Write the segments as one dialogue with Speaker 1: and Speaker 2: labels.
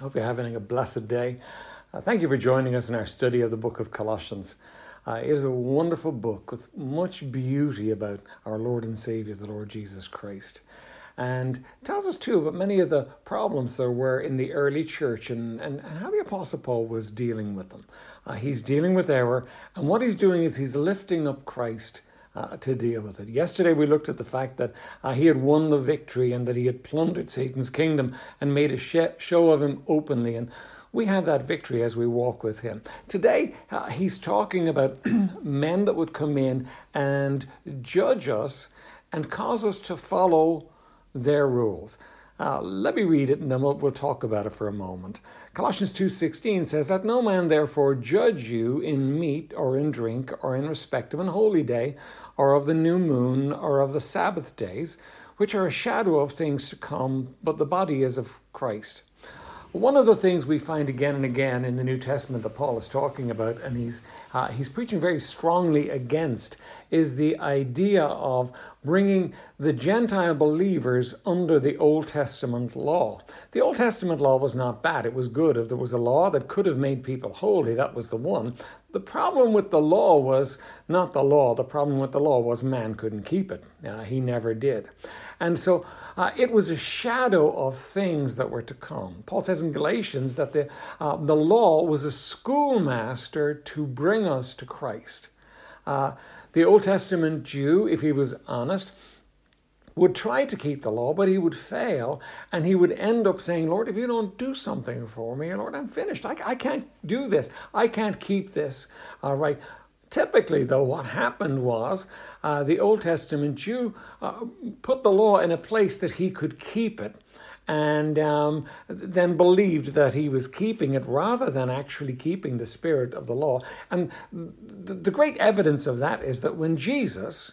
Speaker 1: Hope you're having a blessed day. Uh, thank you for joining us in our study of the book of Colossians. Uh, it is a wonderful book with much beauty about our Lord and Savior, the Lord Jesus Christ. And tells us too about many of the problems there were in the early church and, and, and how the Apostle Paul was dealing with them. Uh, he's dealing with error, and what he's doing is he's lifting up Christ uh, to deal with it. Yesterday, we looked at the fact that uh, he had won the victory and that he had plundered Satan's kingdom and made a show of him openly. And we have that victory as we walk with him. Today, uh, he's talking about men that would come in and judge us and cause us to follow their rules. Uh, let me read it and then we'll, we'll talk about it for a moment. Colossians 2:16 says that no man therefore judge you in meat or in drink or in respect of an holy day or of the new moon or of the Sabbath days, which are a shadow of things to come, but the body is of Christ. One of the things we find again and again in the New Testament that Paul is talking about, and he's uh, he's preaching very strongly against, is the idea of bringing the Gentile believers under the Old Testament law. The Old Testament law was not bad; it was good. If there was a law that could have made people holy, that was the one. The problem with the law was not the law. The problem with the law was man couldn't keep it. Uh, he never did, and so uh, it was a shadow of things that were to come. Paul says in Galatians that the, uh, the law was a schoolmaster to bring us to Christ. Uh, the Old Testament Jew, if he was honest, would try to keep the law, but he would fail, and he would end up saying, Lord, if you don't do something for me, Lord, I'm finished. I, I can't do this. I can't keep this. All right. Typically, though, what happened was uh, the Old Testament Jew uh, put the law in a place that he could keep it and um, then believed that he was keeping it rather than actually keeping the spirit of the law. And the, the great evidence of that is that when Jesus,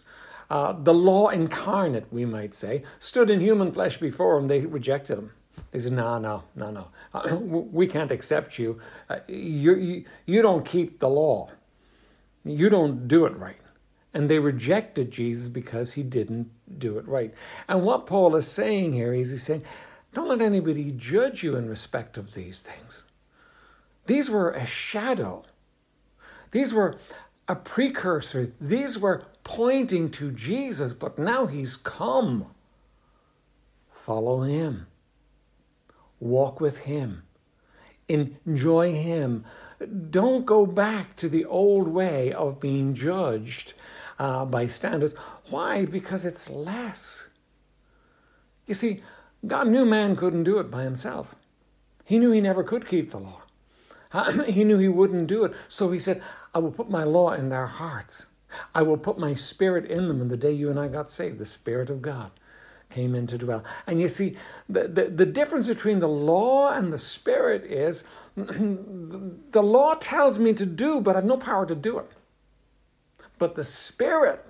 Speaker 1: uh, the law incarnate, we might say, stood in human flesh before him, they rejected him. They said, no, no, no, no. We can't accept you. Uh, you, you. You don't keep the law. You don't do it right. And they rejected Jesus because he didn't do it right. And what Paul is saying here is he's saying, don't let anybody judge you in respect of these things. These were a shadow. These were a precursor. These were pointing to Jesus, but now he's come. Follow him. Walk with him. Enjoy him. Don't go back to the old way of being judged uh, by standards. Why? Because it's less. You see, God knew man couldn't do it by himself. He knew he never could keep the law. he knew he wouldn't do it. So he said, I will put my law in their hearts. I will put my spirit in them. And the day you and I got saved, the Spirit of God came in to dwell. And you see, the, the, the difference between the law and the Spirit is the law tells me to do, but I have no power to do it. But the Spirit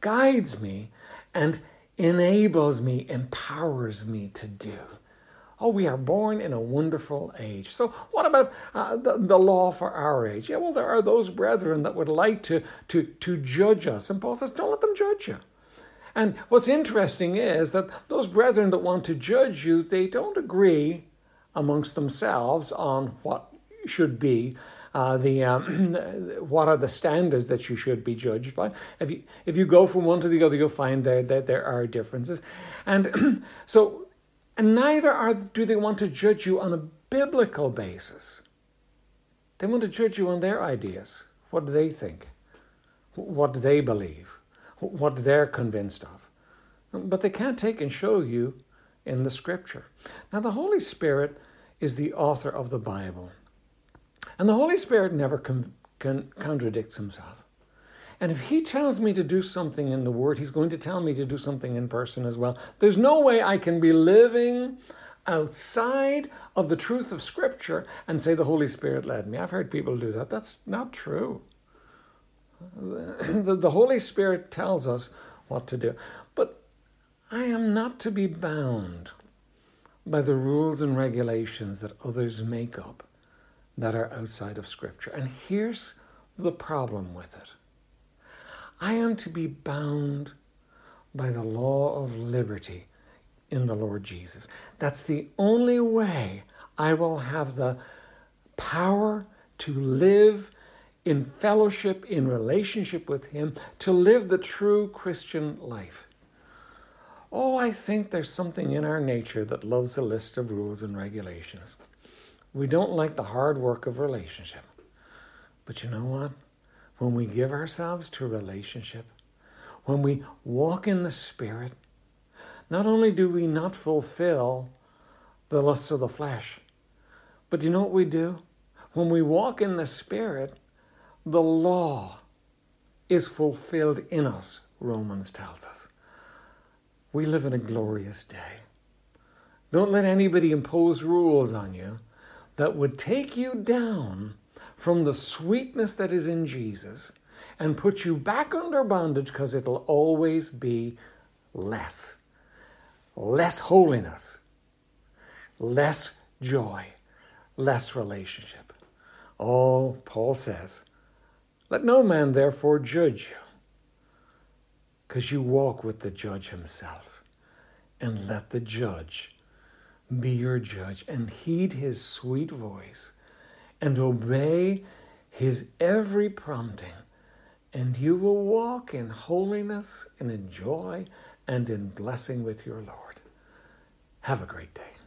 Speaker 1: guides me and enables me, empowers me to do. Oh, we are born in a wonderful age. So, what about uh, the, the law for our age? Yeah, well, there are those brethren that would like to, to, to judge us. And Paul says, don't let them judge you. And what's interesting is that those brethren that want to judge you, they don't agree amongst themselves on what should be uh, the um, what are the standards that you should be judged by. If you if you go from one to the other, you'll find that, that there are differences, and so and neither are do they want to judge you on a biblical basis. They want to judge you on their ideas. What do they think? What do they believe? What they're convinced of? But they can't take and show you in the scripture. Now, the Holy Spirit is the author of the Bible. And the Holy Spirit never con- con- contradicts himself. And if he tells me to do something in the Word, he's going to tell me to do something in person as well. There's no way I can be living outside of the truth of Scripture and say the Holy Spirit led me. I've heard people do that. That's not true. The, the Holy Spirit tells us what to do. But I am not to be bound by the rules and regulations that others make up that are outside of Scripture. And here's the problem with it I am to be bound by the law of liberty in the Lord Jesus. That's the only way I will have the power to live in fellowship, in relationship with Him, to live the true Christian life. Oh, I think there's something in our nature that loves a list of rules and regulations. We don't like the hard work of relationship. But you know what? When we give ourselves to relationship, when we walk in the Spirit, not only do we not fulfill the lusts of the flesh, but you know what we do? When we walk in the Spirit, the law is fulfilled in us, Romans tells us. We live in a glorious day. Don't let anybody impose rules on you that would take you down from the sweetness that is in Jesus and put you back under bondage because it'll always be less. Less holiness, less joy, less relationship. Oh, Paul says, let no man therefore judge you, because you walk with the judge himself. And let the judge be your judge and heed his sweet voice and obey his every prompting, and you will walk in holiness and in joy and in blessing with your Lord. Have a great day.